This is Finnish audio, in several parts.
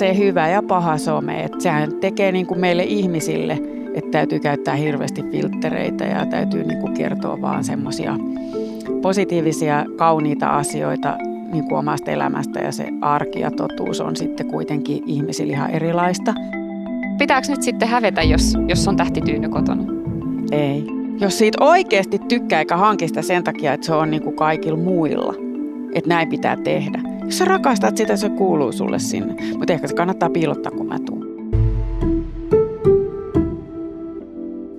se hyvä ja paha some. Että sehän tekee niin kuin meille ihmisille, että täytyy käyttää hirveästi filtreitä ja täytyy niin kuin kertoa vaan semmoisia positiivisia, kauniita asioita niin kuin omasta elämästä ja se arki ja totuus on sitten kuitenkin ihmisillä ihan erilaista. Pitääkö nyt sitten hävetä, jos, jos on tähtityyny kotona? Ei. Jos siitä oikeasti tykkää eikä hankista sen takia, että se on niin kuin kaikilla muilla, että näin pitää tehdä. Jos sä rakastat sitä, se kuuluu sulle sinne. Mutta ehkä se kannattaa piilottaa, kun mä tuun.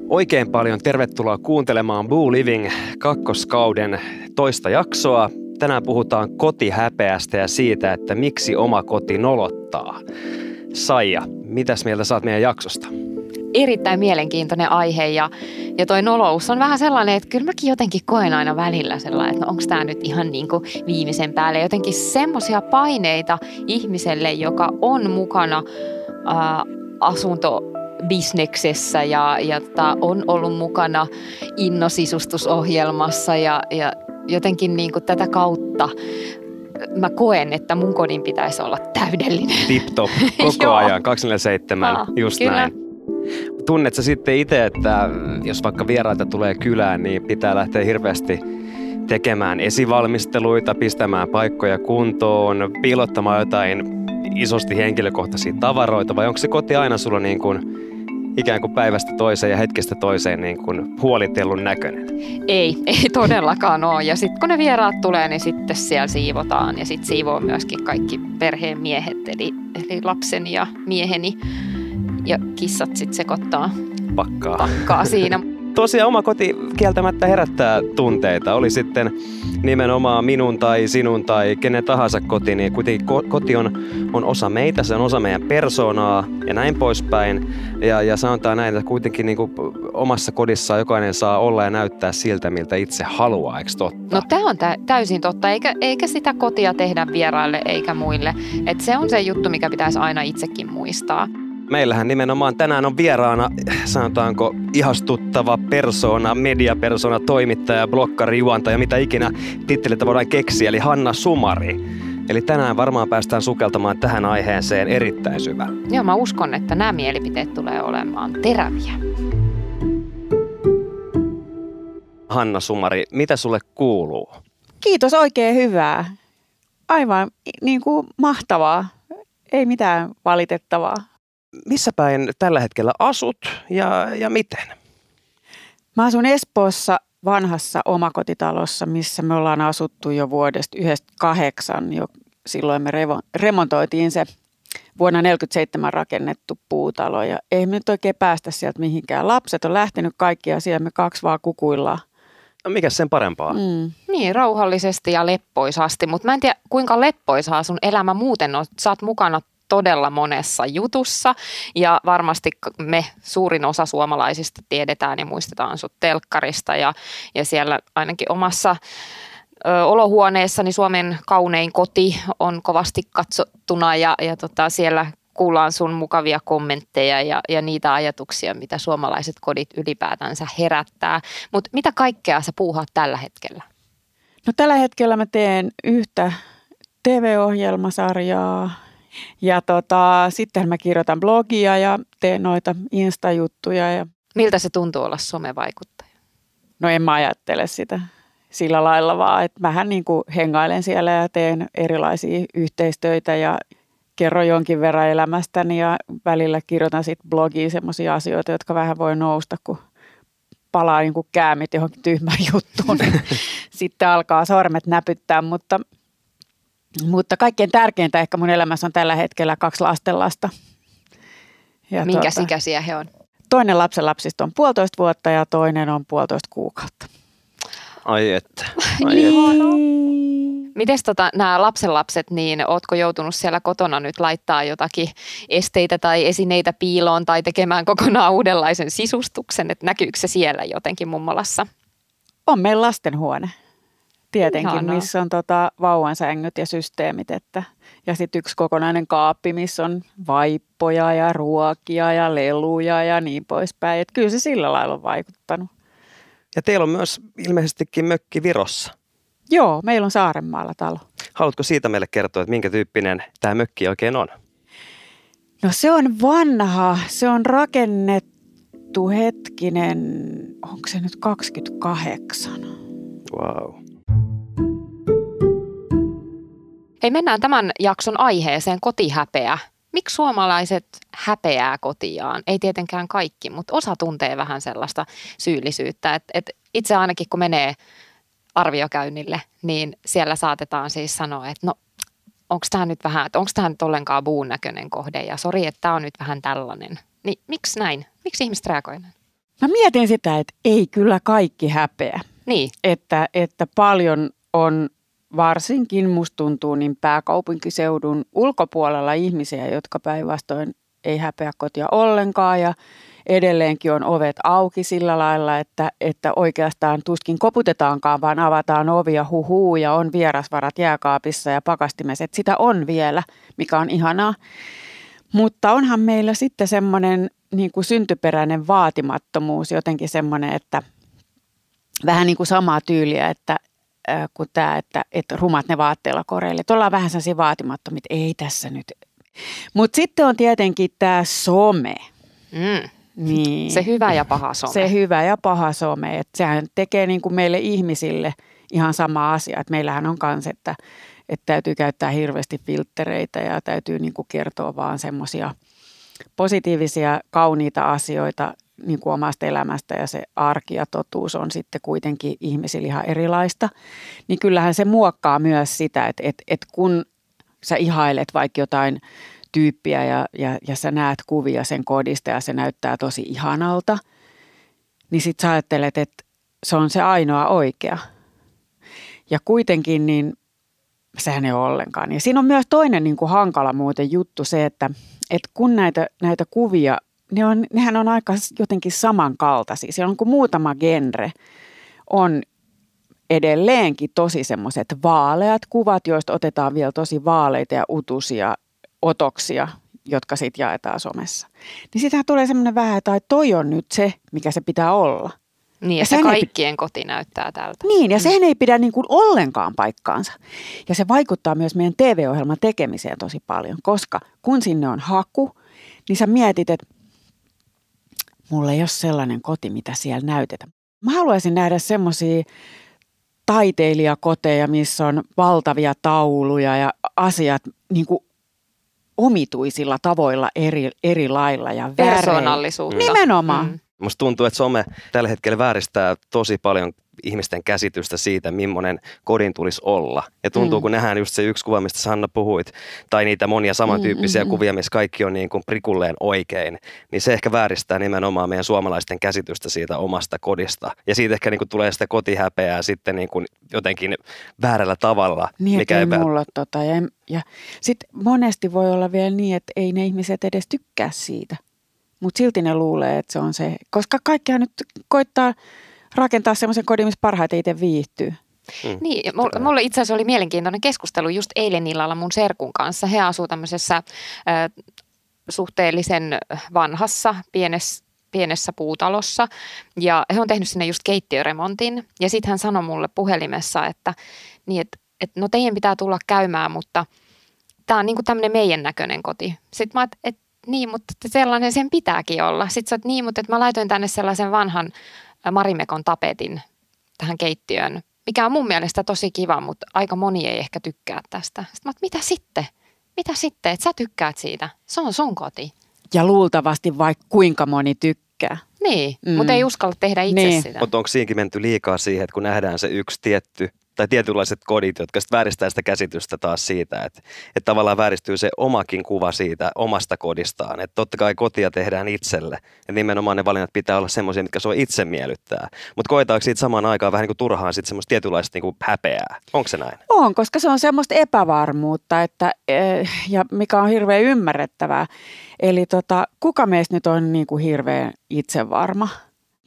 Oikein paljon tervetuloa kuuntelemaan Boo Living kakkoskauden toista jaksoa. Tänään puhutaan kotihäpeästä ja siitä, että miksi oma koti nolottaa. Saija, mitäs mieltä saat meidän jaksosta? Erittäin mielenkiintoinen aihe ja, ja toi nolous on vähän sellainen, että kyllä mäkin jotenkin koen aina välillä sellainen, että no onko tämä nyt ihan niin kuin viimeisen päälle. Jotenkin semmoisia paineita ihmiselle, joka on mukana ää, asunto bisneksessä ja, ja tota, on ollut mukana innosisustusohjelmassa ja, ja jotenkin niin kuin tätä kautta mä koen, että mun kodin pitäisi olla täydellinen. Tip-top, koko ajan, 247, Aa, just kyllä. näin. Tunnetko sitten itse, että jos vaikka vieraita tulee kylään, niin pitää lähteä hirveästi tekemään esivalmisteluita, pistämään paikkoja kuntoon, piilottamaan jotain isosti henkilökohtaisia tavaroita, vai onko se koti aina sulla niin kuin ikään kuin päivästä toiseen ja hetkestä toiseen niin kuin huolitellun näköinen? Ei, ei todellakaan ole. Ja sitten kun ne vieraat tulee, niin sitten siellä siivotaan ja sitten siivoo myöskin kaikki perheen miehet, eli, eli lapseni ja mieheni. Ja kissat sitten sekoittaa pakkaa. pakkaa siinä. tosiaan oma koti kieltämättä herättää tunteita. Oli sitten nimenomaan minun tai sinun tai kenen tahansa koti, niin kuitenkin koti on, on osa meitä, se on osa meidän persoonaa ja näin poispäin. Ja, ja sanotaan näin, että kuitenkin niin kuin omassa kodissa jokainen saa olla ja näyttää siltä, miltä itse haluaa, eikö totta? No tämä on täysin totta, eikä, eikä sitä kotia tehdä vieraille eikä muille. Et se on se juttu, mikä pitäisi aina itsekin muistaa. Meillähän nimenomaan tänään on vieraana, sanotaanko, ihastuttava persona, mediapersona, toimittaja, blokkari, juontaja, mitä ikinä tittelitä voidaan keksiä, eli Hanna Sumari. Eli tänään varmaan päästään sukeltamaan tähän aiheeseen erittäin syvä. Joo, mä uskon, että nämä mielipiteet tulee olemaan teräviä. Hanna Sumari, mitä sulle kuuluu? Kiitos, oikein hyvää. Aivan niin kuin mahtavaa. Ei mitään valitettavaa missä päin tällä hetkellä asut ja, ja miten? Mä asun Espoossa vanhassa omakotitalossa, missä me ollaan asuttu jo vuodesta 1998. Jo silloin me remontoitiin se vuonna 1947 rakennettu puutalo ja ei me nyt oikein päästä sieltä mihinkään. Lapset on lähtenyt kaikki ja siellä me kaksi vaan kukuillaan. No mikä sen parempaa? Mm. Niin, rauhallisesti ja leppoisasti, mutta mä en tiedä kuinka leppoisaa sun elämä muuten on. Sä oot mukana todella monessa jutussa ja varmasti me suurin osa suomalaisista tiedetään ja muistetaan sut telkkarista ja, ja siellä ainakin omassa ö, olohuoneessani Suomen kaunein koti on kovasti katsottuna ja, ja tota, siellä kuullaan sun mukavia kommentteja ja, ja niitä ajatuksia, mitä suomalaiset kodit ylipäätänsä herättää. Mutta mitä kaikkea sä puuhaat tällä hetkellä? No tällä hetkellä mä teen yhtä TV-ohjelmasarjaa ja tota, sitten mä kirjoitan blogia ja teen noita Insta-juttuja. Ja... Miltä se tuntuu olla somevaikuttaja? No en mä ajattele sitä sillä lailla vaan, että mähän niin kuin hengailen siellä ja teen erilaisia yhteistöitä ja kerron jonkin verran elämästäni ja välillä kirjoitan sitten blogiin semmoisia asioita, jotka vähän voi nousta, kun palaa niin kuin käämit johonkin tyhmään juttuun. sitten alkaa sormet näpyttää, mutta mutta kaikkein tärkeintä ehkä mun elämässä on tällä hetkellä kaksi lastenlasta. Ja Minkä tuota, ikäisiä he on? Toinen lapsen lapsista on puolitoista vuotta ja toinen on puolitoista kuukautta. Ai että. Ai niin. Mites tota, nämä lapsenlapset, niin ootko joutunut siellä kotona nyt laittaa jotakin esteitä tai esineitä piiloon tai tekemään kokonaan uudenlaisen sisustuksen, että näkyykö se siellä jotenkin mummolassa? On meillä lastenhuone Tietenkin, Ihanaa. missä on tota, vauvan sängyt ja systeemit. Että, ja sitten yksi kokonainen kaappi, missä on vaippoja ja ruokia ja leluja ja niin poispäin. Et kyllä se sillä lailla on vaikuttanut. Ja teillä on myös ilmeisestikin mökki Virossa. Joo, meillä on Saarenmaalla talo. Haluatko siitä meille kertoa, että minkä tyyppinen tämä mökki oikein on? No se on vanha. Se on rakennettu hetkinen, onko se nyt 28? Wow. Hei, mennään tämän jakson aiheeseen kotihäpeä. Miksi suomalaiset häpeää kotiaan? Ei tietenkään kaikki, mutta osa tuntee vähän sellaista syyllisyyttä. Et, et itse ainakin kun menee arviokäynnille, niin siellä saatetaan siis sanoa, että no onko tämä nyt vähän, että onko tämä nyt ollenkaan buun näköinen kohde ja sori, että tämä on nyt vähän tällainen. Niin miksi näin? Miksi ihmiset reagoivat näin? Mä mietin sitä, että ei kyllä kaikki häpeä. Niin. Että, että paljon on varsinkin musta tuntuu niin pääkaupunkiseudun ulkopuolella ihmisiä, jotka päinvastoin ei häpeä kotia ollenkaan ja edelleenkin on ovet auki sillä lailla, että, että oikeastaan tuskin koputetaankaan, vaan avataan ovia huhuu ja on vierasvarat jääkaapissa ja pakastimessa. Että sitä on vielä, mikä on ihanaa. Mutta onhan meillä sitten semmoinen niin kuin syntyperäinen vaatimattomuus, jotenkin semmoinen, että vähän niin kuin samaa tyyliä, että äh, kuin tämä, että, että rumat ne vaatteilla koreille. Että ollaan vähän sellaisia vaatimattomia, ei tässä nyt. Mutta sitten on tietenkin tämä some. Mm. Niin. Se hyvä ja paha some. Se hyvä ja paha some. Että sehän tekee niin kuin meille ihmisille ihan sama asia. Että meillähän on kans, että, että täytyy käyttää hirveästi filtreitä ja täytyy niin kuin kertoa vaan semmoisia positiivisia, kauniita asioita niin kuin omasta elämästä ja se arki ja totuus on sitten kuitenkin ihmisillä ihan erilaista, niin kyllähän se muokkaa myös sitä, että, että, että kun sä ihailet vaikka jotain tyyppiä ja, ja, ja sä näet kuvia sen kodista ja se näyttää tosi ihanalta, niin sit sä ajattelet, että se on se ainoa oikea. Ja kuitenkin niin sehän ei ole ollenkaan. Ja siinä on myös toinen niin kuin hankala muuten juttu se, että, että kun näitä, näitä kuvia, ne on, nehän on aika jotenkin samankaltaisia. Siellä on kuin muutama genre on edelleenkin tosi semmoiset vaaleat kuvat, joista otetaan vielä tosi vaaleita ja utusia otoksia, jotka sitten jaetaan somessa. Niin sitähän tulee semmoinen vähän, että toi on nyt se, mikä se pitää olla. Niin, ja, ja se kaikkien ei, koti näyttää tältä. Niin, ja mm. sehän ei pidä niin kuin ollenkaan paikkaansa. Ja se vaikuttaa myös meidän TV-ohjelman tekemiseen tosi paljon, koska kun sinne on haku, niin sä mietit, että mulla ei ole sellainen koti, mitä siellä näytetään. Mä haluaisin nähdä semmoisia taiteilijakoteja, missä on valtavia tauluja ja asiat niin kuin omituisilla tavoilla eri, eri lailla ja Persoonallisuutta. Nimenomaan. Mm. Musta tuntuu, että some tällä hetkellä vääristää tosi paljon ihmisten käsitystä siitä, millainen kodin tulisi olla. Ja tuntuu, mm. kun nähdään just se yksi kuva, mistä Sanna puhuit, tai niitä monia samantyyppisiä mm, mm, mm. kuvia, missä kaikki on niin kuin prikulleen oikein, niin se ehkä vääristää nimenomaan meidän suomalaisten käsitystä siitä omasta kodista. Ja siitä ehkä niin kuin tulee sitä kotihäpeää sitten niin kuin jotenkin väärällä tavalla. Niin, mikä ei mulla tota. Ja, ja sitten monesti voi olla vielä niin, että ei ne ihmiset edes tykkää siitä. Mutta silti ne luulee, että se on se, koska kaikkia nyt koittaa rakentaa semmoisen kodin, missä parhaiten itse viihtyy. Mm. Niin, mulle itse asiassa oli mielenkiintoinen keskustelu just eilen illalla mun serkun kanssa. He asuu tämmöisessä äh, suhteellisen vanhassa, pienessä pienessä puutalossa ja he on tehnyt sinne just keittiöremontin ja sitten hän sanoi mulle puhelimessa, että, niin et, et, no teidän pitää tulla käymään, mutta tämä on niinku tämmöinen meidän näköinen koti. Sitten mä että niin, mutta sellainen sen pitääkin olla. Sitten sä oot, niin, mutta että mä laitoin tänne sellaisen vanhan Marimekon tapetin tähän keittiöön, mikä on mun mielestä tosi kiva, mutta aika moni ei ehkä tykkää tästä. Sitten mä mitä sitten? Mitä sitten, että sä tykkäät siitä? Se on sun koti. Ja luultavasti vaikka kuinka moni tykkää. Niin, mm. mutta ei uskalla tehdä itse niin. sitä. Mutta onko siinkin menty liikaa siihen, että kun nähdään se yksi tietty tai tietynlaiset kodit, jotka sitten vääristää sitä käsitystä taas siitä, että, että tavallaan vääristyy se omakin kuva siitä omasta kodistaan. Että totta kai kotia tehdään itselle ja nimenomaan ne valinnat pitää olla semmoisia, mitkä sua itse miellyttää. Mutta koetaanko siitä samaan aikaan vähän niin kuin turhaan sitten semmoista tietynlaista niin kuin häpeää? Onko se näin? On, koska se on semmoista epävarmuutta, että, eh, ja mikä on hirveän ymmärrettävää. Eli tota, kuka meistä nyt on niin kuin hirveän itsevarma?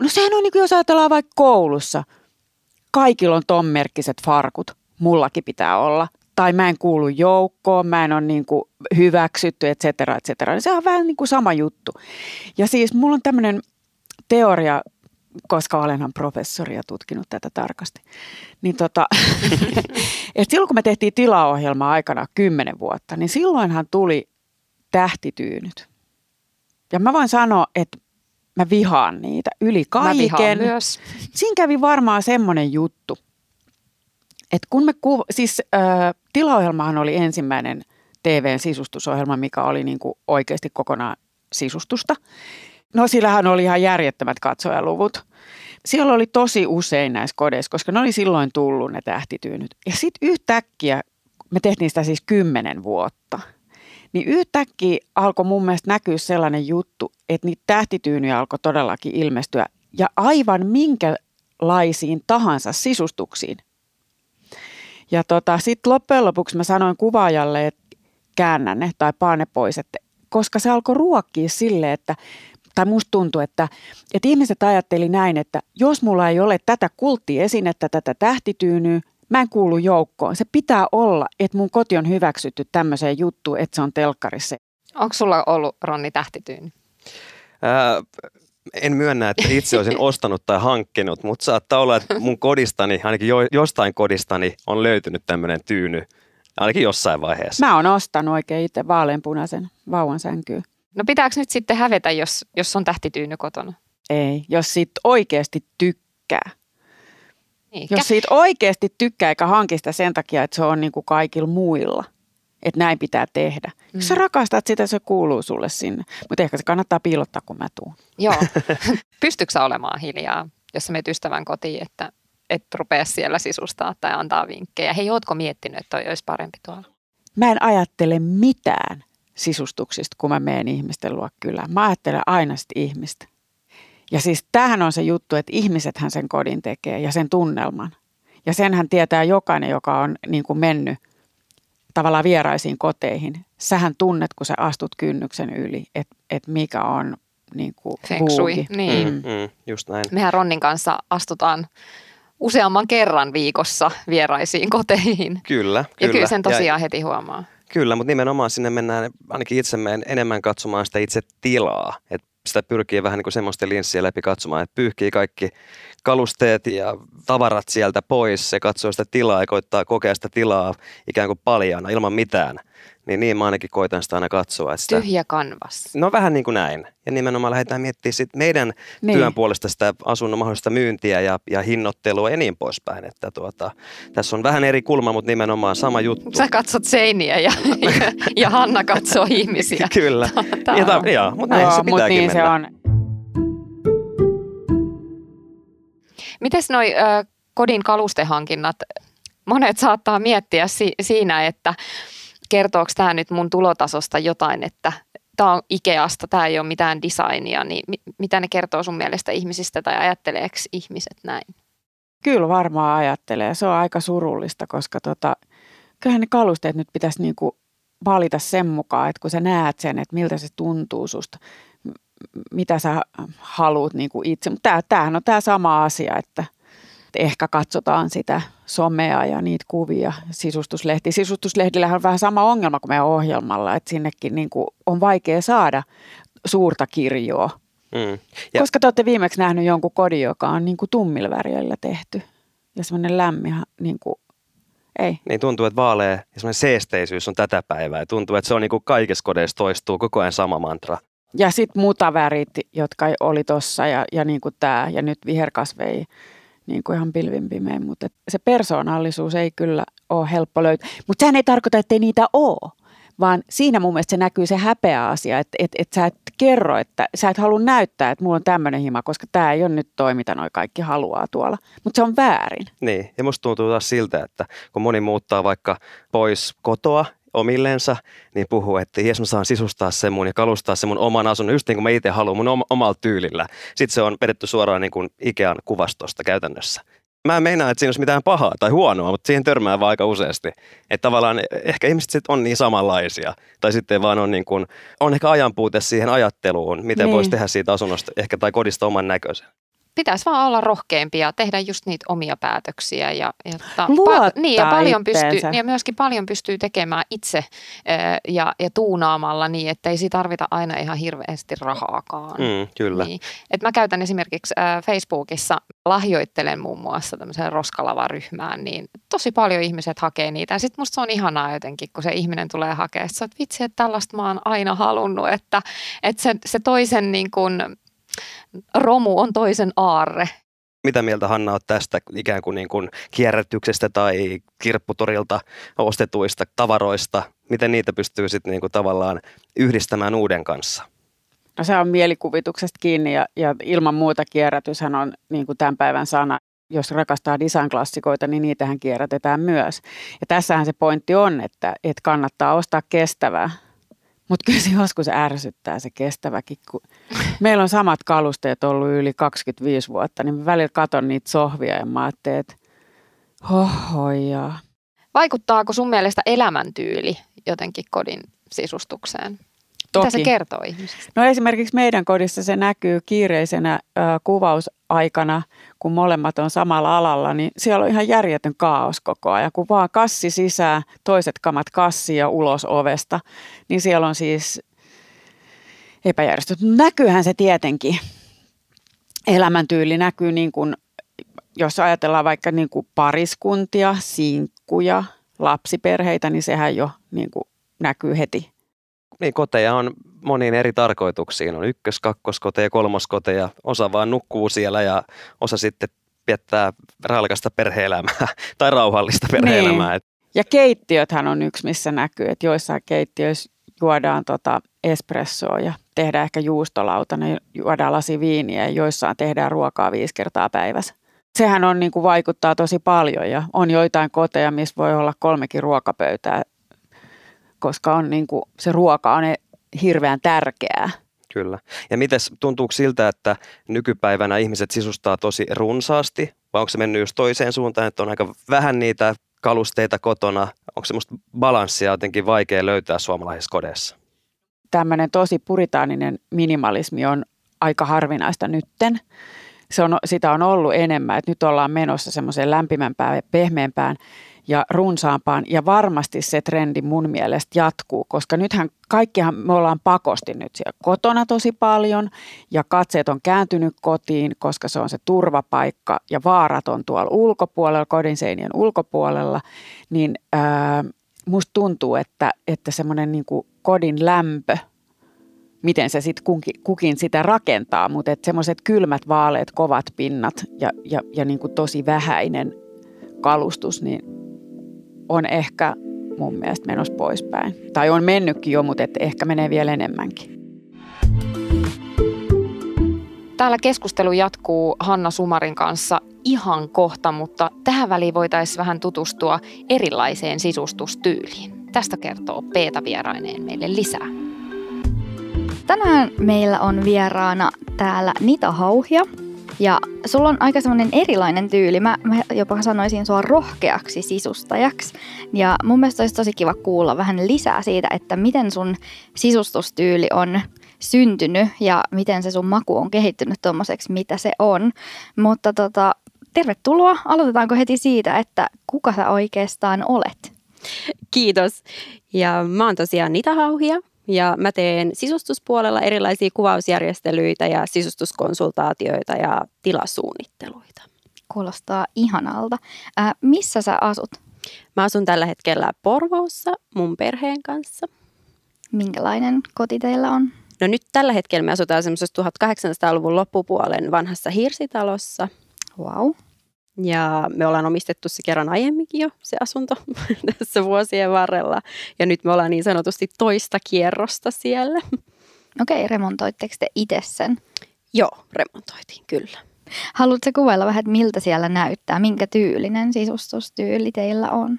No sehän on niin kuin jos ajatellaan vaikka koulussa – kaikilla on ton merkkiset farkut. Mullakin pitää olla. Tai mä en kuulu joukkoon, mä en ole niin kuin hyväksytty, et cetera, et cetera. Se on vähän niin kuin sama juttu. Ja siis mulla on tämmöinen teoria, koska olenhan professori ja tutkinut tätä tarkasti. Niin tota, että silloin kun me tehtiin tilaohjelmaa aikana kymmenen vuotta, niin silloinhan tuli tähtityynyt. Ja mä voin sanoa, että mä vihaan niitä yli kaiken. Mä myös. Siinä kävi varmaan semmoinen juttu, että kun me kuva, siis äh, tilaohjelmahan oli ensimmäinen TVn sisustusohjelma, mikä oli niin kuin oikeasti kokonaan sisustusta. No sillähän oli ihan järjettömät katsojaluvut. Siellä oli tosi usein näissä kodeissa, koska ne oli silloin tullut ne tähtityynyt. Ja sitten yhtäkkiä, me tehtiin sitä siis kymmenen vuotta, niin yhtäkkiä alkoi mun mielestä näkyä sellainen juttu, että niitä tähtityynyjä alkoi todellakin ilmestyä ja aivan minkälaisiin tahansa sisustuksiin. Ja tota, sitten loppujen lopuksi mä sanoin kuvaajalle, että käännä ne tai paa ne pois, että, koska se alkoi ruokkia sille, että tai musta tuntuu, että, että ihmiset ajatteli näin, että jos mulla ei ole tätä kulttiesinettä, tätä tähtityynyä, mä en kuulu joukkoon. Se pitää olla, että mun koti on hyväksytty tämmöiseen juttuun, että se on telkkarissa. Onko sulla ollut Ronni tähtityyny? Ää, en myönnä, että itse olisin ostanut tai hankkinut, mutta saattaa olla, että mun kodistani, ainakin jo, jostain kodistani on löytynyt tämmöinen tyyny, ainakin jossain vaiheessa. Mä oon ostanut oikein itse vaaleanpunaisen vauvan sänkyyn. No pitääkö nyt sitten hävetä, jos, jos on tähtityyny kotona? Ei, jos siitä oikeasti tykkää. Eikä. Jos siitä oikeasti tykkää eikä hanki sitä sen takia, että se on niin kuin kaikilla muilla, että näin pitää tehdä. Mm. Jos sä rakastat sitä, se kuuluu sulle sinne. Mutta ehkä se kannattaa piilottaa, kun mä tuun. Joo. Pystytkö olemaan hiljaa, jos sä menet ystävän kotiin, että et rupea siellä sisustaa tai antaa vinkkejä? Hei, ootko miettinyt, että toi olisi parempi tuolla? Mä en ajattele mitään sisustuksista, kun mä menen ihmisten luo kylään. Mä ajattelen aina sitä ihmistä. Ja siis tämähän on se juttu, että ihmisethän sen kodin tekee ja sen tunnelman. Ja senhän tietää jokainen, joka on niin kuin mennyt tavallaan vieraisiin koteihin. Sähän tunnet, kun sä astut kynnyksen yli, että et mikä on niin kuin Feng Niin. Mm, mm, just näin. Mehän Ronnin kanssa astutaan useamman kerran viikossa vieraisiin koteihin. Kyllä, kyllä. Ja kyllä sen tosiaan ja, heti huomaa. Kyllä, mutta nimenomaan sinne mennään, ainakin itse menen enemmän katsomaan sitä itse tilaa. Että sitä pyrkii vähän niin kuin semmoista linssiä läpi katsomaan, että pyyhkii kaikki kalusteet ja tavarat sieltä pois. Se katsoo sitä tilaa ja koittaa kokea sitä tilaa ikään kuin paljana ilman mitään – niin niin mä ainakin koitan sitä aina katsoa. Että sitä, Tyhjä kanvas. No vähän niin kuin näin. Ja nimenomaan lähdetään miettimään sit meidän niin. työn puolesta sitä asunnon mahdollista myyntiä ja, ja hinnoittelua ja niin poispäin. Että tuota, tässä on vähän eri kulma, mutta nimenomaan sama juttu. Sä katsot seiniä ja, ja, ja Hanna katsoo ihmisiä. Kyllä. Tämä ja, ta, joo, mutta näin no, se pitääkin niin mennä. Se on. Mites noi ö, kodin kalustehankinnat? Monet saattaa miettiä si- siinä, että kertooko tämä nyt mun tulotasosta jotain, että tämä on Ikeasta, tämä ei ole mitään designia, niin mitä ne kertoo sun mielestä ihmisistä tai ajatteleeko ihmiset näin? Kyllä varmaan ajattelee. Se on aika surullista, koska tota, kyllähän ne kalusteet nyt pitäisi niinku valita sen mukaan, että kun sä näet sen, että miltä se tuntuu susta, mitä sä haluat niinku itse. Mutta tämähän on tämä sama asia, että ehkä katsotaan sitä somea ja niitä kuvia, sisustuslehti. Sisustuslehdillähän on vähän sama ongelma kuin meidän ohjelmalla, että sinnekin niin kuin on vaikea saada suurta kirjoa. Mm. Ja. Koska te olette viimeksi nähnyt jonkun kodin, joka on niin kuin tummilla tehty ja semmoinen lämmin niin kuin ei. Niin tuntuu, että vaalea ja semmoinen seesteisyys on tätä päivää. Ja tuntuu, että se on niin kuin kaikissa kodeissa toistuu koko ajan sama mantra. Ja sitten mutavärit, jotka oli tossa ja, ja niin kuin tämä ja nyt viherkasvei niin kuin ihan pilvin pimein, mutta se persoonallisuus ei kyllä ole helppo löytää. Mutta sehän ei tarkoita, että ei niitä ole, vaan siinä mun mielestä se näkyy se häpeä asia, että että että sä et kerro, että sä et halua näyttää, että mulla on tämmöinen hima, koska tämä ei ole nyt toi, mitä noi kaikki haluaa tuolla. Mutta se on väärin. Niin, ja musta tuntuu taas siltä, että kun moni muuttaa vaikka pois kotoa omillensa, niin puhuu, että jes mä saan sisustaa sen mun ja kalustaa sen mun oman asunnon just niin kuin mä itse haluan mun oma, omalla tyylillä. Sitten se on vedetty suoraan niin kuin Ikean kuvastosta käytännössä. Mä en meinaa, että siinä olisi mitään pahaa tai huonoa, mutta siihen törmää vaan aika useasti. Että tavallaan ehkä ihmiset sitten on niin samanlaisia. Tai sitten vaan on, niin kuin, on ehkä ajanpuute siihen ajatteluun, miten niin. voisi tehdä siitä asunnosta ehkä tai kodista oman näköisen. Pitäisi vaan olla rohkeampi ja tehdä just niitä omia päätöksiä. Ja, ja, pa- niin, ja, paljon pystyy, ja myöskin paljon pystyy tekemään itse ja, ja tuunaamalla niin, että ei siitä tarvita aina ihan hirveästi rahaakaan. Mm, kyllä. Niin. Et mä käytän esimerkiksi Facebookissa, lahjoittelen muun muassa tämmöiseen roskalavaryhmään, niin tosi paljon ihmiset hakee niitä. Ja sitten musta se on ihanaa jotenkin, kun se ihminen tulee hakemaan, että vitsi, että tällaista mä oon aina halunnut, että, että se, se toisen niin kuin, romu on toisen aarre. Mitä mieltä Hanna on tästä ikään kuin, niin kuin kierrätyksestä tai kirpputorilta ostetuista tavaroista? Miten niitä pystyy sitten niin kuin tavallaan yhdistämään uuden kanssa? No se on mielikuvituksesta kiinni ja, ja ilman muuta kierrätyshän on niin kuin tämän päivän sana. Jos rakastaa design-klassikoita, niin niitähän kierrätetään myös. Ja tässähän se pointti on, että, että kannattaa ostaa kestävää mutta kyllä se joskus ärsyttää se kestäväkin, kun meillä on samat kalusteet ollut yli 25 vuotta, niin mä välillä katon niitä sohvia ja mä ajattelin, että hohojaa. Vaikuttaako sun mielestä elämäntyyli jotenkin kodin sisustukseen? Toki. Mitä se kertoo ihmisistä? No esimerkiksi meidän kodissa se näkyy kiireisenä äh, kuvausaikana, kun molemmat on samalla alalla, niin siellä on ihan järjetön kaos koko ajan. Kun vaan kassi sisään, toiset kamat kassi ja ulos ovesta, niin siellä on siis epäjärjestöt. Näkyyhän se tietenkin. Elämäntyyli näkyy niin kuin, jos ajatellaan vaikka niin kuin pariskuntia, sinkkuja, lapsiperheitä, niin sehän jo niin kuin näkyy heti niin, koteja on moniin eri tarkoituksiin. On ykkös-, kakkoskoteja, kolmoskoteja. Osa vaan nukkuu siellä ja osa sitten viettää raalkasta perheelämää tai rauhallista perheelämää. Niin. Ja keittiöthän on yksi, missä näkyy, että joissain keittiöissä juodaan tota espressoa ja tehdään ehkä juustolautana, juodaan lasi viiniä ja joissain tehdään ruokaa viisi kertaa päivässä. Sehän on, niin kuin vaikuttaa tosi paljon ja on joitain koteja, missä voi olla kolmekin ruokapöytää koska on niin kuin, se ruoka on hirveän tärkeää. Kyllä. Ja mites tuntuuko siltä, että nykypäivänä ihmiset sisustaa tosi runsaasti, vai onko se mennyt just toiseen suuntaan, että on aika vähän niitä kalusteita kotona? Onko semmoista balanssia jotenkin vaikea löytää suomalaisissa kodeissa? Tämmöinen tosi puritaaninen minimalismi on aika harvinaista nytten. Se on, sitä on ollut enemmän, että nyt ollaan menossa semmoiseen lämpimämpään ja pehmeämpään ja runsaampaan. Ja varmasti se trendi mun mielestä jatkuu, koska nythän kaikkihan me ollaan pakosti nyt siellä kotona tosi paljon ja katseet on kääntynyt kotiin, koska se on se turvapaikka ja vaarat on tuolla ulkopuolella, kodin seinien ulkopuolella, niin ää, musta tuntuu, että, että semmoinen niin kodin lämpö, miten se sitten kukin, kukin sitä rakentaa, mutta että semmoiset kylmät, vaaleet, kovat pinnat ja, ja, ja niin tosi vähäinen kalustus, niin on ehkä mun mielestä menossa poispäin. Tai on mennytkin jo, mutta että ehkä menee vielä enemmänkin. Täällä keskustelu jatkuu Hanna Sumarin kanssa ihan kohta, mutta tähän väliin voitaisiin vähän tutustua erilaiseen sisustustyyliin. Tästä kertoo Peeta vieraineen meille lisää. Tänään meillä on vieraana täällä Nita Hauhia, ja sulla on aika semmoinen erilainen tyyli. Mä, mä jopa sanoisin sua rohkeaksi sisustajaksi. Ja mun mielestä olisi tosi kiva kuulla vähän lisää siitä, että miten sun sisustustyyli on syntynyt ja miten se sun maku on kehittynyt tuommoiseksi, mitä se on. Mutta tota, tervetuloa. Aloitetaanko heti siitä, että kuka sä oikeastaan olet? Kiitos. Ja mä oon tosiaan Nita Hauhia ja mä teen sisustuspuolella erilaisia kuvausjärjestelyitä ja sisustuskonsultaatioita ja tilasuunnitteluita. Kuulostaa ihanalta. Äh, missä sä asut? Mä asun tällä hetkellä Porvoossa mun perheen kanssa. Minkälainen koti teillä on? No nyt tällä hetkellä me asutaan semmoisessa 1800-luvun loppupuolen vanhassa hirsitalossa. Wow. Ja me ollaan omistettu se kerran aiemminkin jo se asunto tässä vuosien varrella. Ja nyt me ollaan niin sanotusti toista kierrosta siellä. Okei, remontoitteko te itse sen? Joo, remontoitiin kyllä. Haluatko kuvailla vähän, että miltä siellä näyttää? Minkä tyylinen sisustustyyli teillä on?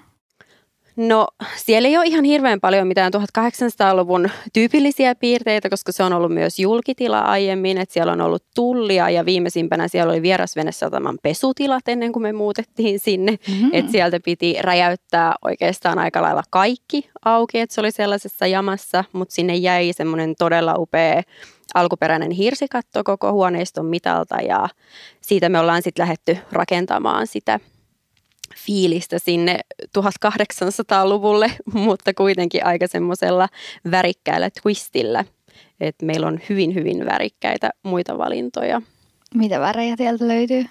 No siellä ei ole ihan hirveän paljon mitään 1800-luvun tyypillisiä piirteitä, koska se on ollut myös julkitila aiemmin, että siellä on ollut tullia ja viimeisimpänä siellä oli vierasvenesataman pesutilat ennen kuin me muutettiin sinne, mm-hmm. että sieltä piti räjäyttää oikeastaan aika lailla kaikki auki, että se oli sellaisessa jamassa, mutta sinne jäi semmoinen todella upea alkuperäinen hirsikatto koko huoneiston mitalta ja siitä me ollaan sitten lähetty rakentamaan sitä fiilistä sinne 1800-luvulle, mutta kuitenkin aika semmoisella värikkäällä twistillä. Et meillä on hyvin, hyvin värikkäitä muita valintoja. Mitä värejä sieltä löytyy?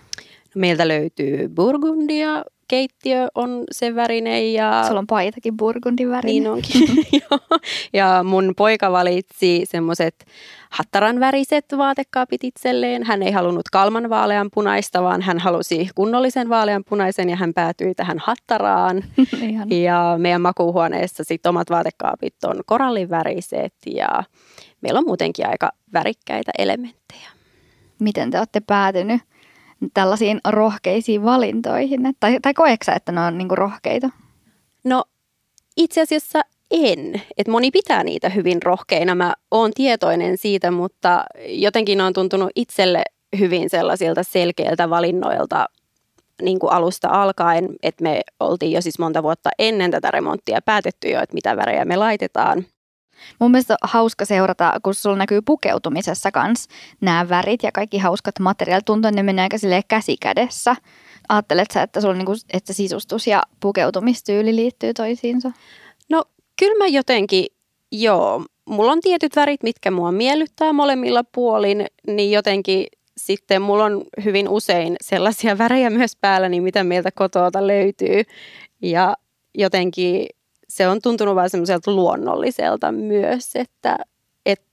Meiltä löytyy burgundia, keittiö on sen värinen. Ja... Sulla on paitakin burgundin värinen. Niin onkin. ja mun poika valitsi semmoiset hattaran väriset vaatekaapit itselleen. Hän ei halunnut kalman vaalean punaista, vaan hän halusi kunnollisen vaalean punaisen ja hän päätyi tähän hattaraan. ja meidän makuuhuoneessa sitten omat vaatekaapit on korallin väriset ja meillä on muutenkin aika värikkäitä elementtejä. Miten te olette päätynyt tällaisiin rohkeisiin valintoihin? Tai, tai koeksa, että ne on niinku rohkeita? No itse asiassa en. Et moni pitää niitä hyvin rohkeina. Mä oon tietoinen siitä, mutta jotenkin on tuntunut itselle hyvin sellaisilta selkeiltä valinnoilta niin kuin alusta alkaen, että me oltiin jo siis monta vuotta ennen tätä remonttia päätetty jo, että mitä värejä me laitetaan. Mun mielestä on hauska seurata, kun sulla näkyy pukeutumisessa kans nämä värit ja kaikki hauskat materiaalit. Tuntuu, että ne menee aika käsi kädessä. Ajattelet sä, että, sulla niinku, että sisustus ja pukeutumistyyli liittyy toisiinsa? No kyllä mä jotenkin, joo. Mulla on tietyt värit, mitkä mua miellyttää molemmilla puolin, niin jotenkin sitten mulla on hyvin usein sellaisia värejä myös päällä, niin mitä meiltä kotoa löytyy. Ja jotenkin se on tuntunut vaan semmoiselta luonnolliselta myös, että, että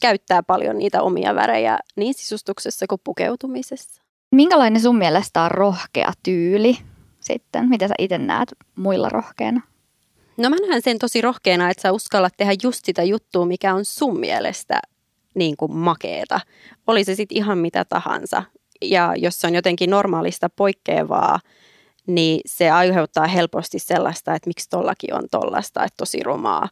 käyttää paljon niitä omia värejä niin sisustuksessa kuin pukeutumisessa. Minkälainen sun mielestä on rohkea tyyli sitten? Mitä sä itse näet muilla rohkeana? No mä näen sen tosi rohkeana, että sä uskallat tehdä just sitä juttua, mikä on sun mielestä niin kuin makeeta. Oli se sitten ihan mitä tahansa. Ja jos se on jotenkin normaalista poikkeavaa, niin se aiheuttaa helposti sellaista, että miksi tollakin on tollasta, että tosi romaa.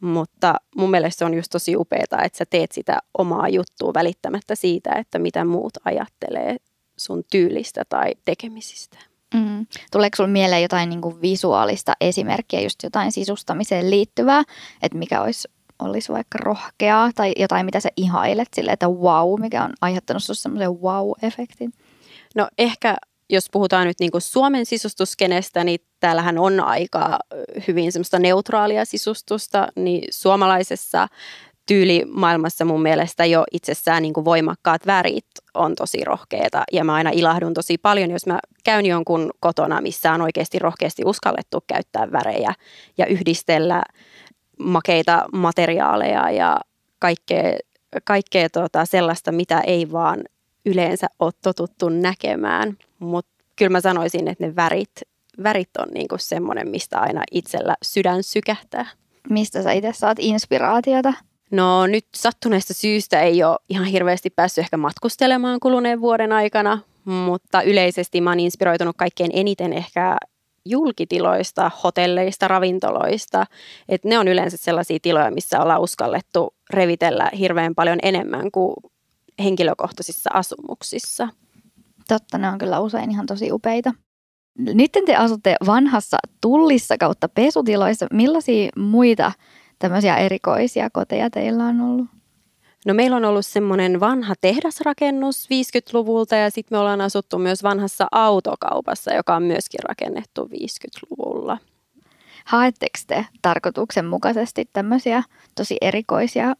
Mutta mun mielestä se on just tosi upeaa, että sä teet sitä omaa juttua välittämättä siitä, että mitä muut ajattelee sun tyylistä tai tekemisistä. Mm. Tuleeko sinulle mieleen jotain niin kuin visuaalista esimerkkiä, just jotain sisustamiseen liittyvää, että mikä olisi, olisi vaikka rohkeaa tai jotain, mitä sä ihailet sille, että wow, mikä on aiheuttanut sinulle semmoisen wow-efektin? No ehkä jos puhutaan nyt niin kuin Suomen sisustuskenestä, niin täällähän on aika hyvin semmoista neutraalia sisustusta, niin suomalaisessa tyylimaailmassa mun mielestä jo itsessään niin kuin voimakkaat värit on tosi rohkeita ja mä aina ilahdun tosi paljon, jos mä käyn jonkun kotona, missä on oikeasti rohkeasti uskallettu käyttää värejä ja yhdistellä makeita materiaaleja ja kaikkea, kaikkea tota sellaista, mitä ei vaan yleensä ole totuttu näkemään. Mutta kyllä mä sanoisin, että ne värit, värit on niinku semmoinen, mistä aina itsellä sydän sykähtää. Mistä sä itse saat inspiraatiota? No nyt sattuneesta syystä ei ole ihan hirveästi päässyt ehkä matkustelemaan kuluneen vuoden aikana, mutta yleisesti mä oon inspiroitunut kaikkein eniten ehkä julkitiloista, hotelleista, ravintoloista. Et ne on yleensä sellaisia tiloja, missä ollaan uskallettu revitellä hirveän paljon enemmän kuin henkilökohtaisissa asumuksissa. Totta, ne on kyllä usein ihan tosi upeita. Nyt te asutte vanhassa tullissa kautta pesutiloissa. Millaisia muita tämmöisiä erikoisia koteja teillä on ollut? No meillä on ollut semmoinen vanha tehdasrakennus 50-luvulta ja sitten me ollaan asuttu myös vanhassa autokaupassa, joka on myöskin rakennettu 50-luvulla. Haetteko te tarkoituksenmukaisesti tämmöisiä tosi erikoisia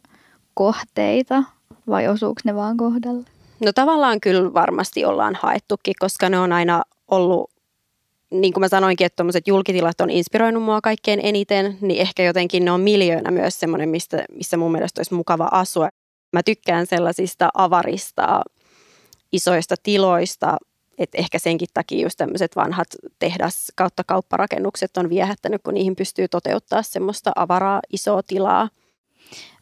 kohteita vai osuuko ne vaan kohdalle? No tavallaan kyllä varmasti ollaan haettukin, koska ne on aina ollut, niin kuin mä sanoinkin, että tuommoiset julkitilat on inspiroinut mua kaikkein eniten, niin ehkä jotenkin ne on miljoona myös semmoinen, mistä, missä mun mielestä olisi mukava asua. Mä tykkään sellaisista avarista, isoista tiloista, että ehkä senkin takia just tämmöiset vanhat tehdas kautta kaupparakennukset on viehättänyt, kun niihin pystyy toteuttaa semmoista avaraa isoa tilaa.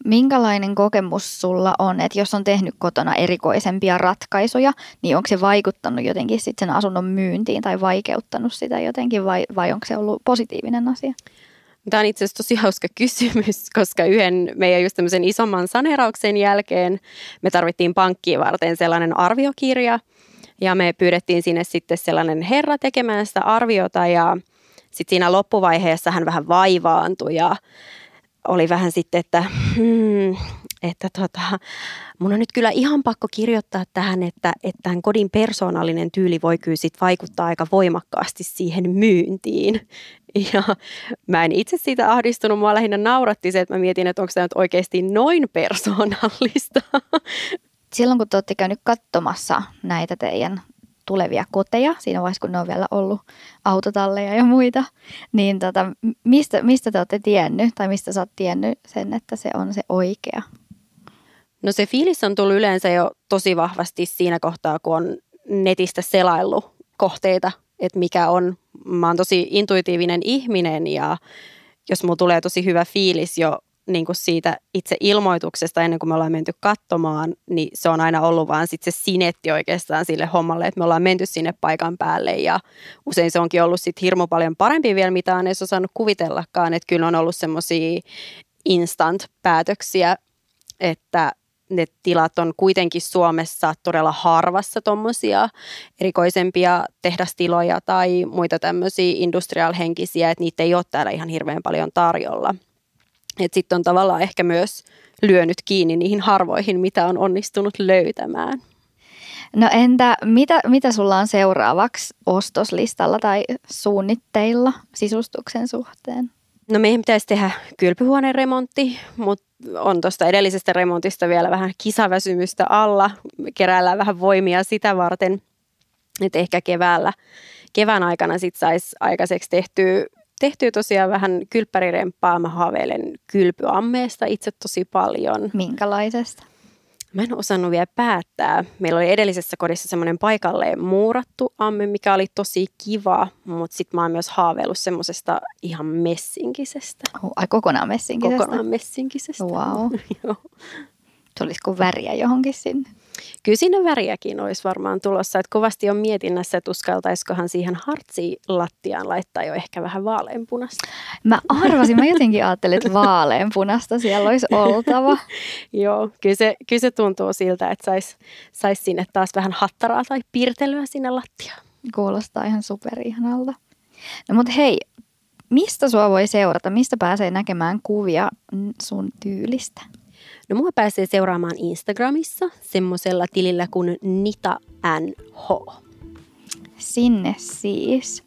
Minkälainen kokemus sulla on, että jos on tehnyt kotona erikoisempia ratkaisuja, niin onko se vaikuttanut jotenkin sitten sen asunnon myyntiin tai vaikeuttanut sitä jotenkin vai, vai onko se ollut positiivinen asia? Tämä on itse asiassa tosi hauska kysymys, koska yhden meidän just tämmöisen isomman sanerauksen jälkeen me tarvittiin pankkiin varten sellainen arviokirja ja me pyydettiin sinne sitten sellainen herra tekemään sitä arviota ja sitten siinä loppuvaiheessa hän vähän vaivaantui ja oli vähän sitten, että, hmm, että tota, mun on nyt kyllä ihan pakko kirjoittaa tähän, että, että tämän kodin persoonallinen tyyli voi kyllä sit vaikuttaa aika voimakkaasti siihen myyntiin. Ja mä en itse siitä ahdistunut, mua lähinnä nauratti se, että mä mietin, että onko tämä nyt oikeasti noin persoonallista. Silloin kun te olette käynyt katsomassa näitä teidän tulevia koteja, siinä vaiheessa kun ne on vielä ollut autotalleja ja muita, niin tota, mistä, mistä te olette tiennyt tai mistä sä oot tiennyt sen, että se on se oikea? No se fiilis on tullut yleensä jo tosi vahvasti siinä kohtaa, kun on netistä selaillut kohteita, että mikä on. Mä oon tosi intuitiivinen ihminen ja jos mulla tulee tosi hyvä fiilis jo niin kuin siitä itse ilmoituksesta ennen kuin me ollaan menty katsomaan, niin se on aina ollut vaan sit se sinetti oikeastaan sille hommalle, että me ollaan menty sinne paikan päälle ja usein se onkin ollut sit hirmu paljon parempi vielä, mitä on edes osannut kuvitellakaan, että kyllä on ollut semmoisia instant-päätöksiä, että ne tilat on kuitenkin Suomessa todella harvassa tuommoisia erikoisempia tehdastiloja tai muita tämmöisiä industrial-henkisiä, että niitä ei ole täällä ihan hirveän paljon tarjolla. Sitten on tavallaan ehkä myös lyönyt kiinni niihin harvoihin, mitä on onnistunut löytämään. No entä mitä, mitä sulla on seuraavaksi ostoslistalla tai suunnitteilla sisustuksen suhteen? No meidän pitäisi tehdä kylpyhuoneen remontti, mutta on tuosta edellisestä remontista vielä vähän kisaväsymystä alla. Keräillään vähän voimia sitä varten, että ehkä keväällä, kevään aikana sitten saisi aikaiseksi tehtyä, tehtyä tosiaan vähän kylppäriremppaa. Mä haaveilen kylpyammeesta itse tosi paljon. Minkälaisesta? Mä en osannut vielä päättää. Meillä oli edellisessä kodissa semmoinen paikalleen muurattu amme, mikä oli tosi kiva, mutta sitten mä oon myös haaveillut semmoisesta ihan messinkisestä. Oh, ai kokonaan messinkisestä? Kokonaan messinkisestä. Wow. Tulisiko väriä johonkin sinne? Kyllä sinne väriäkin olisi varmaan tulossa. Että kovasti on mietinnässä, että uskaltaisikohan siihen hartsiin lattiaan laittaa jo ehkä vähän vaaleanpunasta. Mä arvasin, mä jotenkin ajattelin, että vaaleanpunasta siellä olisi oltava. Joo, kyllä se, kyllä se tuntuu siltä, että saisi sais sinne taas vähän hattaraa tai piirtelyä sinne lattiaan. Kuulostaa ihan superihanalta. No mutta hei, mistä sua voi seurata? Mistä pääsee näkemään kuvia sun tyylistä? No mua pääsee seuraamaan Instagramissa semmoisella tilillä kuin Nita NH. Sinne siis.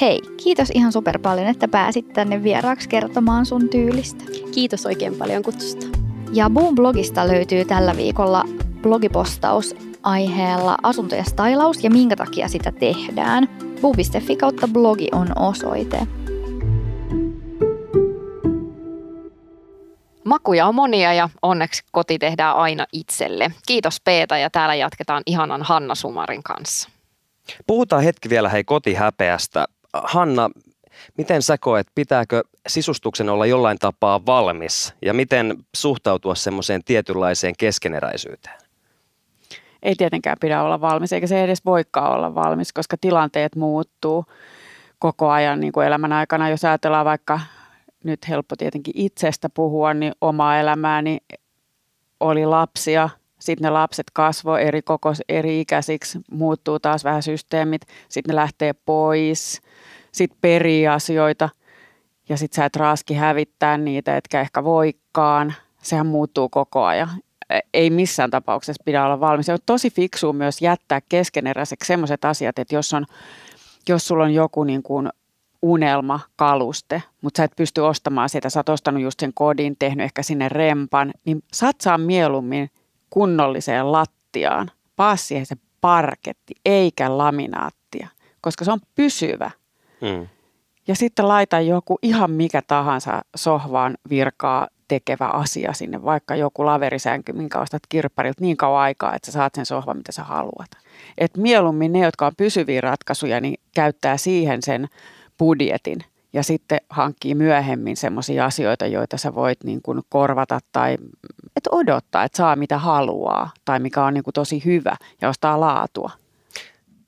Hei, kiitos ihan super paljon, että pääsit tänne vieraaksi kertomaan sun tyylistä. Kiitos oikein paljon kutsusta. Ja Boom-blogista löytyy tällä viikolla blogipostaus aiheella asunto ja stylaus ja minkä takia sitä tehdään. Boom.fi kautta blogi on osoite. Makuja on monia ja onneksi koti tehdään aina itselle. Kiitos Peeta ja täällä jatketaan ihanan Hanna Sumarin kanssa. Puhutaan hetki vielä hei kotihäpeästä. Hanna, miten sä koet, pitääkö sisustuksen olla jollain tapaa valmis ja miten suhtautua semmoiseen tietynlaiseen keskeneräisyyteen? Ei tietenkään pidä olla valmis, eikä se edes voikaan olla valmis, koska tilanteet muuttuu koko ajan niin kuin elämän aikana. Jos ajatellaan vaikka nyt helppo tietenkin itsestä puhua, niin omaa elämääni oli lapsia. Sitten ne lapset kasvoi eri kokos, eri ikäisiksi, muuttuu taas vähän systeemit. Sitten ne lähtee pois, sitten perii asioita ja sitten sä et raski hävittää niitä, etkä ehkä voikaan. Sehän muuttuu koko ajan. Ei missään tapauksessa pidä olla valmis. Se on tosi fiksua myös jättää keskeneräiseksi sellaiset asiat, että jos, on, jos sulla on joku niin kuin unelmakaluste, mutta sä et pysty ostamaan sitä, sä oot ostanut just sen kodin, tehnyt ehkä sinne rempan, niin satsaa mieluummin kunnolliseen lattiaan, paa siihen se parketti, eikä laminaattia, koska se on pysyvä. Mm. Ja sitten laita joku ihan mikä tahansa sohvaan virkaa tekevä asia sinne, vaikka joku laverisänky, minkä ostat kirpparilta niin kauan aikaa, että sä saat sen sohvan, mitä sä haluat. Et mieluummin ne, jotka on pysyviä ratkaisuja, niin käyttää siihen sen budjetin ja sitten hankkii myöhemmin semmoisia asioita, joita sä voit niin kuin korvata tai et odottaa, että saa mitä haluaa tai mikä on niin kuin tosi hyvä ja ostaa laatua.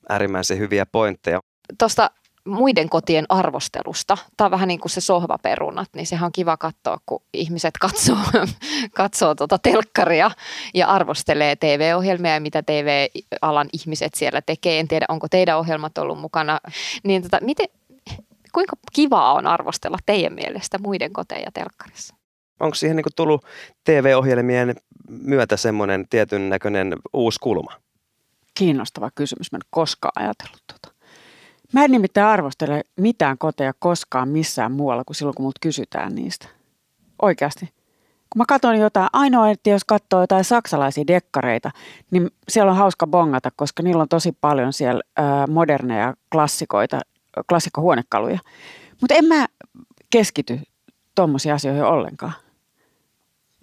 Äärimmäisen hyviä pointteja. Tuosta muiden kotien arvostelusta. Tämä on vähän niin kuin se sohvaperunat, niin sehän on kiva katsoa, kun ihmiset katsoo, katsoo tuota telkkaria ja arvostelee TV-ohjelmia ja mitä TV-alan ihmiset siellä tekee. En tiedä, onko teidän ohjelmat ollut mukana. Niin tota, miten, kuinka kivaa on arvostella teidän mielestä muiden koteja telkkarissa? Onko siihen niin tullut TV-ohjelmien myötä semmoinen tietyn näköinen uusi kulma? Kiinnostava kysymys. Mä en koskaan ajatellut tuota. Mä en nimittäin arvostele mitään koteja koskaan missään muualla kuin silloin, kun multa kysytään niistä. Oikeasti. Kun mä katson jotain, ainoa, että jos katsoo jotain saksalaisia dekkareita, niin siellä on hauska bongata, koska niillä on tosi paljon siellä ää, moderneja klassikoita, klassikkohuonekaluja. Mutta en mä keskity tuommoisiin asioihin ollenkaan.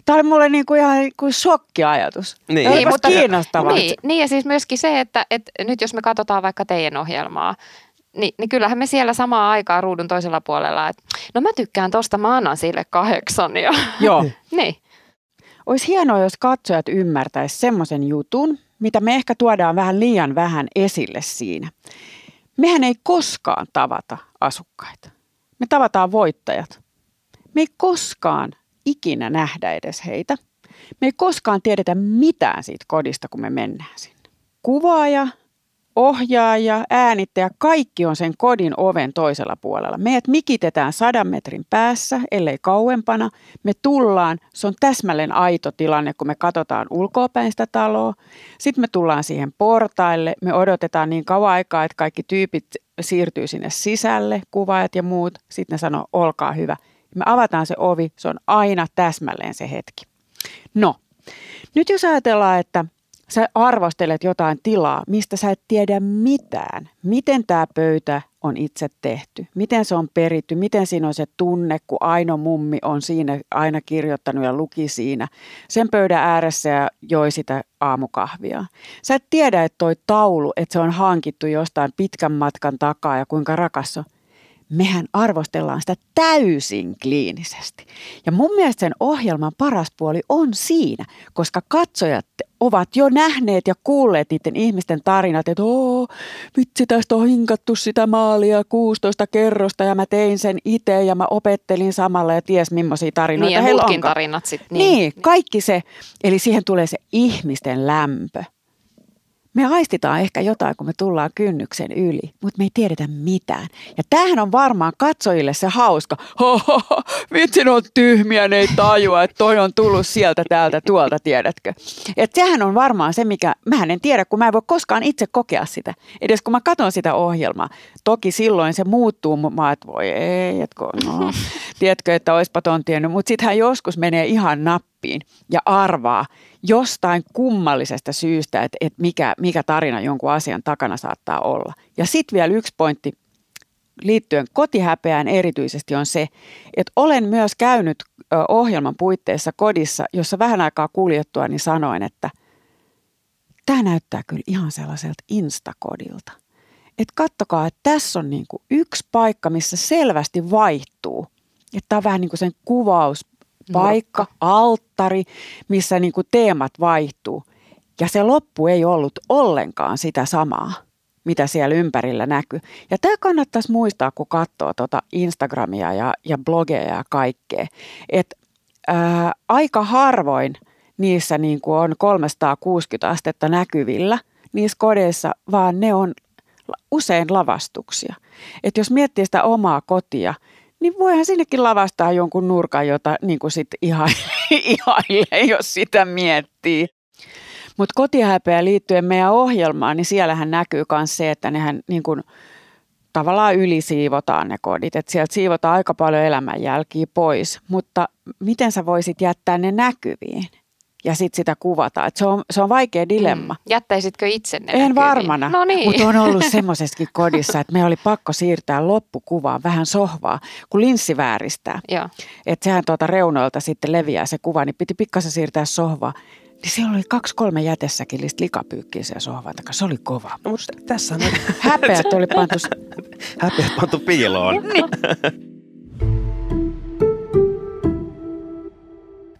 Tämä oli mulle niin kuin ihan kuin shokkiajatus. Niin, niin mutta kiinnostavaa. Niin, niin, ja siis myöskin se, että, että nyt jos me katsotaan vaikka teidän ohjelmaa, niin, niin kyllähän me siellä samaa aikaa ruudun toisella puolella, että no mä tykkään tosta, mä annan sille kahdeksan. Ja, Joo. niin. Olisi hienoa, jos katsojat ymmärtäisi semmoisen jutun, mitä me ehkä tuodaan vähän liian vähän esille siinä. Mehän ei koskaan tavata asukkaita. Me tavataan voittajat. Me ei koskaan ikinä nähdä edes heitä. Me ei koskaan tiedetä mitään siitä kodista, kun me mennään sinne. Kuvaaja, ohjaaja, äänittäjä, kaikki on sen kodin oven toisella puolella. Meidät mikitetään sadan metrin päässä, ellei kauempana. Me tullaan, se on täsmälleen aito tilanne, kun me katsotaan ulkoapäin sitä taloa. Sitten me tullaan siihen portaille, me odotetaan niin kauan aikaa, että kaikki tyypit siirtyy sinne sisälle, kuvaajat ja muut. Sitten ne sanoo, olkaa hyvä. Me avataan se ovi, se on aina täsmälleen se hetki. No, nyt jos ajatellaan, että sä arvostelet jotain tilaa, mistä sä et tiedä mitään. Miten tämä pöytä on itse tehty, miten se on peritty, miten siinä on se tunne, kun Aino mummi on siinä aina kirjoittanut ja luki siinä sen pöydän ääressä ja joi sitä aamukahvia. Sä et tiedä, että toi taulu, että se on hankittu jostain pitkän matkan takaa ja kuinka rakas on mehän arvostellaan sitä täysin kliinisesti. Ja mun mielestä sen ohjelman paras puoli on siinä, koska katsojat ovat jo nähneet ja kuulleet niiden ihmisten tarinat, että oo, vitsi tästä on hinkattu sitä maalia 16 kerrosta ja mä tein sen itse ja mä opettelin samalla ja ties millaisia tarinoita niin, ja heillä tarinat sitten. Niin, niin, kaikki se. Eli siihen tulee se ihmisten lämpö me aistitaan ehkä jotain, kun me tullaan kynnyksen yli, mutta me ei tiedetä mitään. Ja tämähän on varmaan katsojille se hauska. Ho, ho, ho, vitsi, on tyhmiä, ne ei tajua, että toi on tullut sieltä, täältä, tuolta, tiedätkö. Että sehän on varmaan se, mikä, mä en tiedä, kun mä en voi koskaan itse kokea sitä. Edes kun mä katson sitä ohjelmaa. Toki silloin se muuttuu, mä että voi ei, että no, tiedätkö, että oispa ton tiennyt. Mutta sittenhän joskus menee ihan nappiin ja arvaa, jostain kummallisesta syystä, että, että mikä, mikä tarina jonkun asian takana saattaa olla. Ja sitten vielä yksi pointti liittyen kotihäpeään erityisesti on se, että olen myös käynyt ohjelman puitteissa kodissa, jossa vähän aikaa kuljettua, niin sanoin, että tämä näyttää kyllä ihan sellaiselta instakodilta. Että kattokaa, että tässä on niin kuin yksi paikka, missä selvästi vaihtuu. Että tämä on vähän niin kuin sen kuvaus, paikka, Nurkka. alttari, missä niin kuin teemat vaihtuu. Ja se loppu ei ollut ollenkaan sitä samaa, mitä siellä ympärillä näkyy. Ja tämä kannattaisi muistaa, kun katsoo tuota Instagramia ja, ja blogeja ja kaikkea. Että aika harvoin niissä niin kuin on 360 astetta näkyvillä niissä kodeissa, vaan ne on usein lavastuksia. Et jos miettii sitä omaa kotia, niin voihan sinnekin lavastaa jonkun nurkan, jota niin kuin sit ihailee, jos sitä miettii. Mutta kotihäpeä liittyen meidän ohjelmaan, niin siellähän näkyy myös se, että nehän niin kuin, tavallaan ylisiivotaan ne kodit. Että sieltä siivotaan aika paljon elämänjälkiä pois, mutta miten sä voisit jättää ne näkyviin? Ja sitten sitä kuvata. Et se, on, se on vaikea dilemma. Mm. Jättäisitkö itse ne En näkyviin? varmana, no niin. mutta on ollut semmoisessakin kodissa, että me oli pakko siirtää loppukuvaan vähän sohvaa, kun linssi vääristää. Että sehän tuota reunoilta sitten leviää se kuva, niin piti pikkasen siirtää sohvaa. Niin siellä oli kaksi-kolme jätesäkillistä likapyykkiä siellä sohvan takaa. Se oli kova. No, mutta tässä on... Häpeät oli pantu... Häpeät pantu piiloon. niin.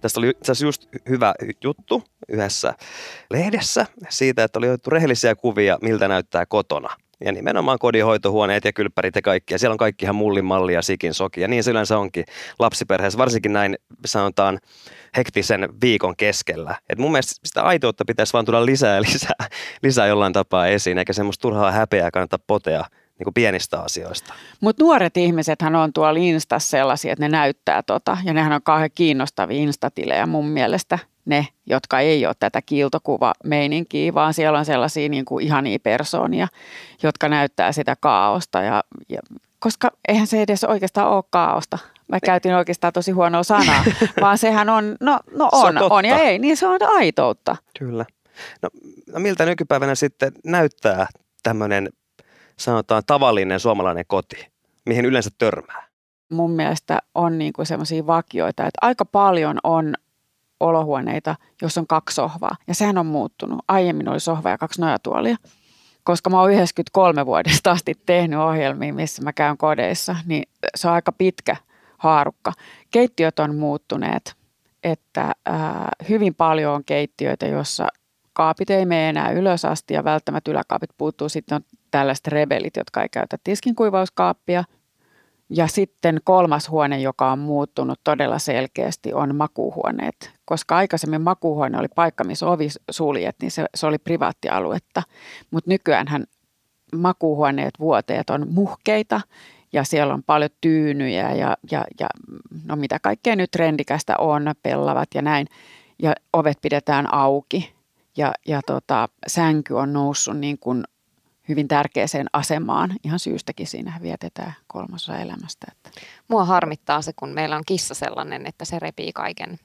Tästä oli itse just hyvä juttu yhdessä lehdessä siitä, että oli otettu rehellisiä kuvia, miltä näyttää kotona. Ja nimenomaan kodinhoitohuoneet ja kylppärit ja kaikki. Ja siellä on kaikki ihan mullin malli ja sikin soki. Ja niin se yleensä onkin lapsiperheessä, varsinkin näin sanotaan hektisen viikon keskellä. Et mun mielestä sitä aitoutta pitäisi vaan tulla lisää ja lisää, lisää jollain tapaa esiin, eikä semmoista turhaa häpeää kannata potea niin kuin pienistä asioista. Mutta nuoret ihmisethän on tuolla Instassa sellaisia, että ne näyttää tota, ja nehän on kauhean kiinnostavia instatilejä mun mielestä ne, jotka ei ole tätä kiiltokuva-meininkiä, vaan siellä on sellaisia niin kuin ihania persoonia, jotka näyttää sitä kaaosta. Ja, ja, koska eihän se edes oikeastaan ole kaaosta. Mä käytin oikeastaan tosi huonoa sanaa, vaan sehän on, no, no on, on, on ja ei, niin se on aitoutta. Kyllä. No, no miltä nykypäivänä sitten näyttää tämmöinen, sanotaan tavallinen suomalainen koti, mihin yleensä törmää? Mun mielestä on niin kuin semmoisia vakioita, että aika paljon on olohuoneita, jossa on kaksi sohvaa. Ja sehän on muuttunut. Aiemmin oli sohva ja kaksi nojatuolia. Koska mä oon 93 vuodesta asti tehnyt ohjelmia, missä mä käyn kodeissa, niin se on aika pitkä haarukka. Keittiöt on muuttuneet, että ää, hyvin paljon on keittiöitä, jossa kaapit ei mene enää ylös asti ja välttämättä yläkaapit puuttuu. Sitten on tällaiset rebelit, jotka ei käytä tiskinkuivauskaappia – ja sitten kolmas huone, joka on muuttunut todella selkeästi, on makuuhuoneet. Koska aikaisemmin makuuhuone oli paikka, missä ovi suljet, niin se, se oli privaattialuetta. Mutta nykyään makuuhuoneet, vuoteet on muhkeita ja siellä on paljon tyynyjä ja, ja, ja no mitä kaikkea nyt trendikästä on, pellavat ja näin. Ja ovet pidetään auki ja, ja tota, sänky on noussut niin kuin hyvin tärkeäseen asemaan. Ihan syystäkin siinä vietetään kolmasosa elämästä. Että. Mua harmittaa se, kun meillä on kissa sellainen, että se repii kaiken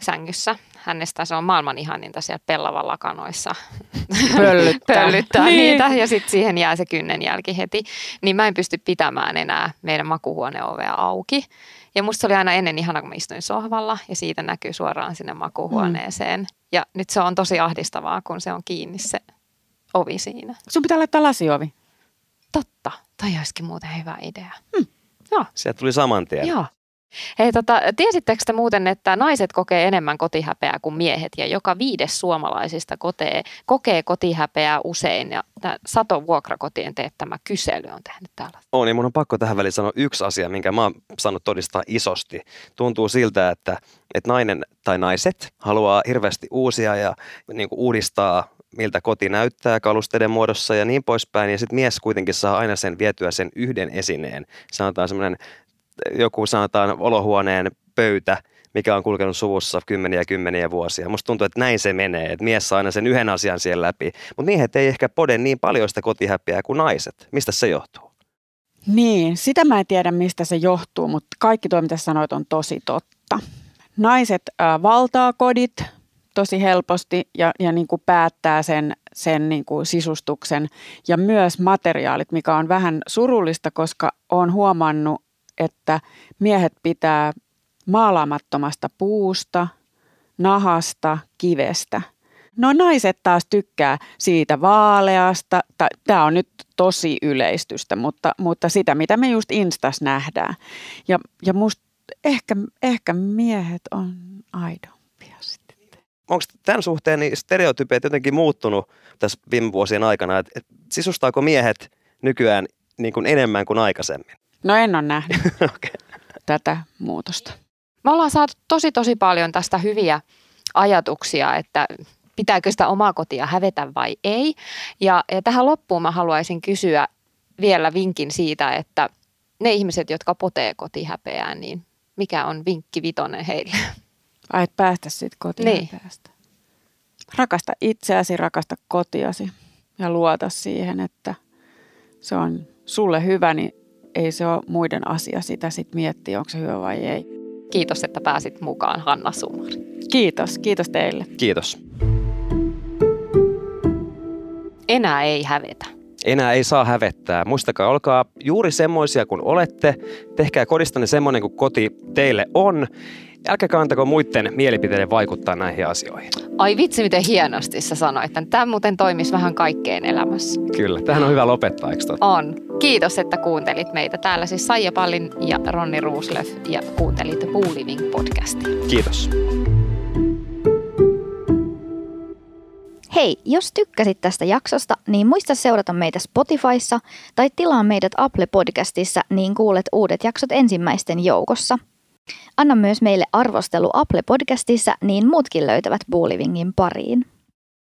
sängyssä. Hänestä se on maailman ihaninta siellä pellavan lakanoissa pöllyttää, pöllyttää niin. niitä ja sitten siihen jää se kynnen jälki heti. Niin mä en pysty pitämään enää meidän makuhuoneovea auki. Ja musta se oli aina ennen ihana, kun mä istuin sohvalla ja siitä näkyy suoraan sinne makuhuoneeseen. Mm. Ja nyt se on tosi ahdistavaa, kun se on kiinni se ovi siinä. Sun pitää laittaa lasiovi. Totta, tai olisikin muuten hyvä idea. Hmm. Joo. Sieltä tuli saman tien. Joo. Hei, tota, tiesittekö te muuten, että naiset kokee enemmän kotihäpeää kuin miehet ja joka viides suomalaisista kokee, kokee kotihäpeää usein ja tämä Sato Vuokrakotien teettämä kysely on tehnyt täällä. On, niin mun on pakko tähän väliin sanoa yksi asia, minkä mä oon saanut todistaa isosti. Tuntuu siltä, että, että nainen tai naiset haluaa hirveästi uusia ja niin kuin uudistaa miltä koti näyttää kalusteiden muodossa ja niin poispäin. Ja sitten mies kuitenkin saa aina sen vietyä sen yhden esineen. Sanotaan semmoinen, joku sanotaan olohuoneen pöytä, mikä on kulkenut suvussa kymmeniä ja kymmeniä vuosia. Musta tuntuu, että näin se menee, että mies saa aina sen yhden asian siellä läpi. Mutta miehet ei ehkä pode niin paljon sitä kotihäppiä kuin naiset. Mistä se johtuu? Niin, sitä mä en tiedä mistä se johtuu, mutta kaikki tuo mitä sanoit on tosi totta. Naiset valtaa kodit, tosi helposti ja, ja niin kuin päättää sen, sen niin kuin sisustuksen ja myös materiaalit, mikä on vähän surullista, koska olen huomannut, että miehet pitää maalaamattomasta puusta, nahasta, kivestä. No naiset taas tykkää siitä vaaleasta. Tämä on nyt tosi yleistystä, mutta, mutta sitä, mitä me just Instas nähdään. Ja, ja musta ehkä, ehkä miehet on aido onko tämän suhteen niin stereotypiat jotenkin muuttunut tässä viime vuosien aikana, että et sisustaako miehet nykyään niin kuin enemmän kuin aikaisemmin? No en ole nähnyt okay. tätä muutosta. Me ollaan saatu tosi tosi paljon tästä hyviä ajatuksia, että pitääkö sitä omaa kotia hävetä vai ei. Ja, ja tähän loppuun mä haluaisin kysyä vielä vinkin siitä, että ne ihmiset, jotka potee kotihäpeään, niin mikä on vinkki vitonen heille? Ai, et päästä siitä kotiin niin. päästä. Rakasta itseäsi, rakasta kotiasi ja luota siihen, että se on sulle hyvä, niin ei se ole muiden asia sitä sitten miettiä, onko se hyvä vai ei. Kiitos, että pääsit mukaan, Hanna Sumari. Kiitos, kiitos teille. Kiitos. Enää ei hävetä. Enää ei saa hävettää. Muistakaa, olkaa juuri semmoisia kuin olette. Tehkää kodistanne semmoinen kuin koti teille on. Älkääkä antako muiden mielipiteiden vaikuttaa näihin asioihin. Ai vitsi, miten hienosti sä sanoit, että tämä muuten toimisi vähän kaikkeen elämässä. Kyllä, tähän on hyvä lopettaa, eikö totta? On. Kiitos, että kuuntelit meitä. Täällä siis Saija Pallin ja Ronni Ruuslöf ja kuuntelit Poo Living podcastia. Kiitos. Hei, jos tykkäsit tästä jaksosta, niin muista seurata meitä Spotifyssa tai tilaa meidät Apple Podcastissa, niin kuulet uudet jaksot ensimmäisten joukossa – Anna myös meille arvostelu Apple Podcastissa, niin muutkin löytävät Bullivingin pariin.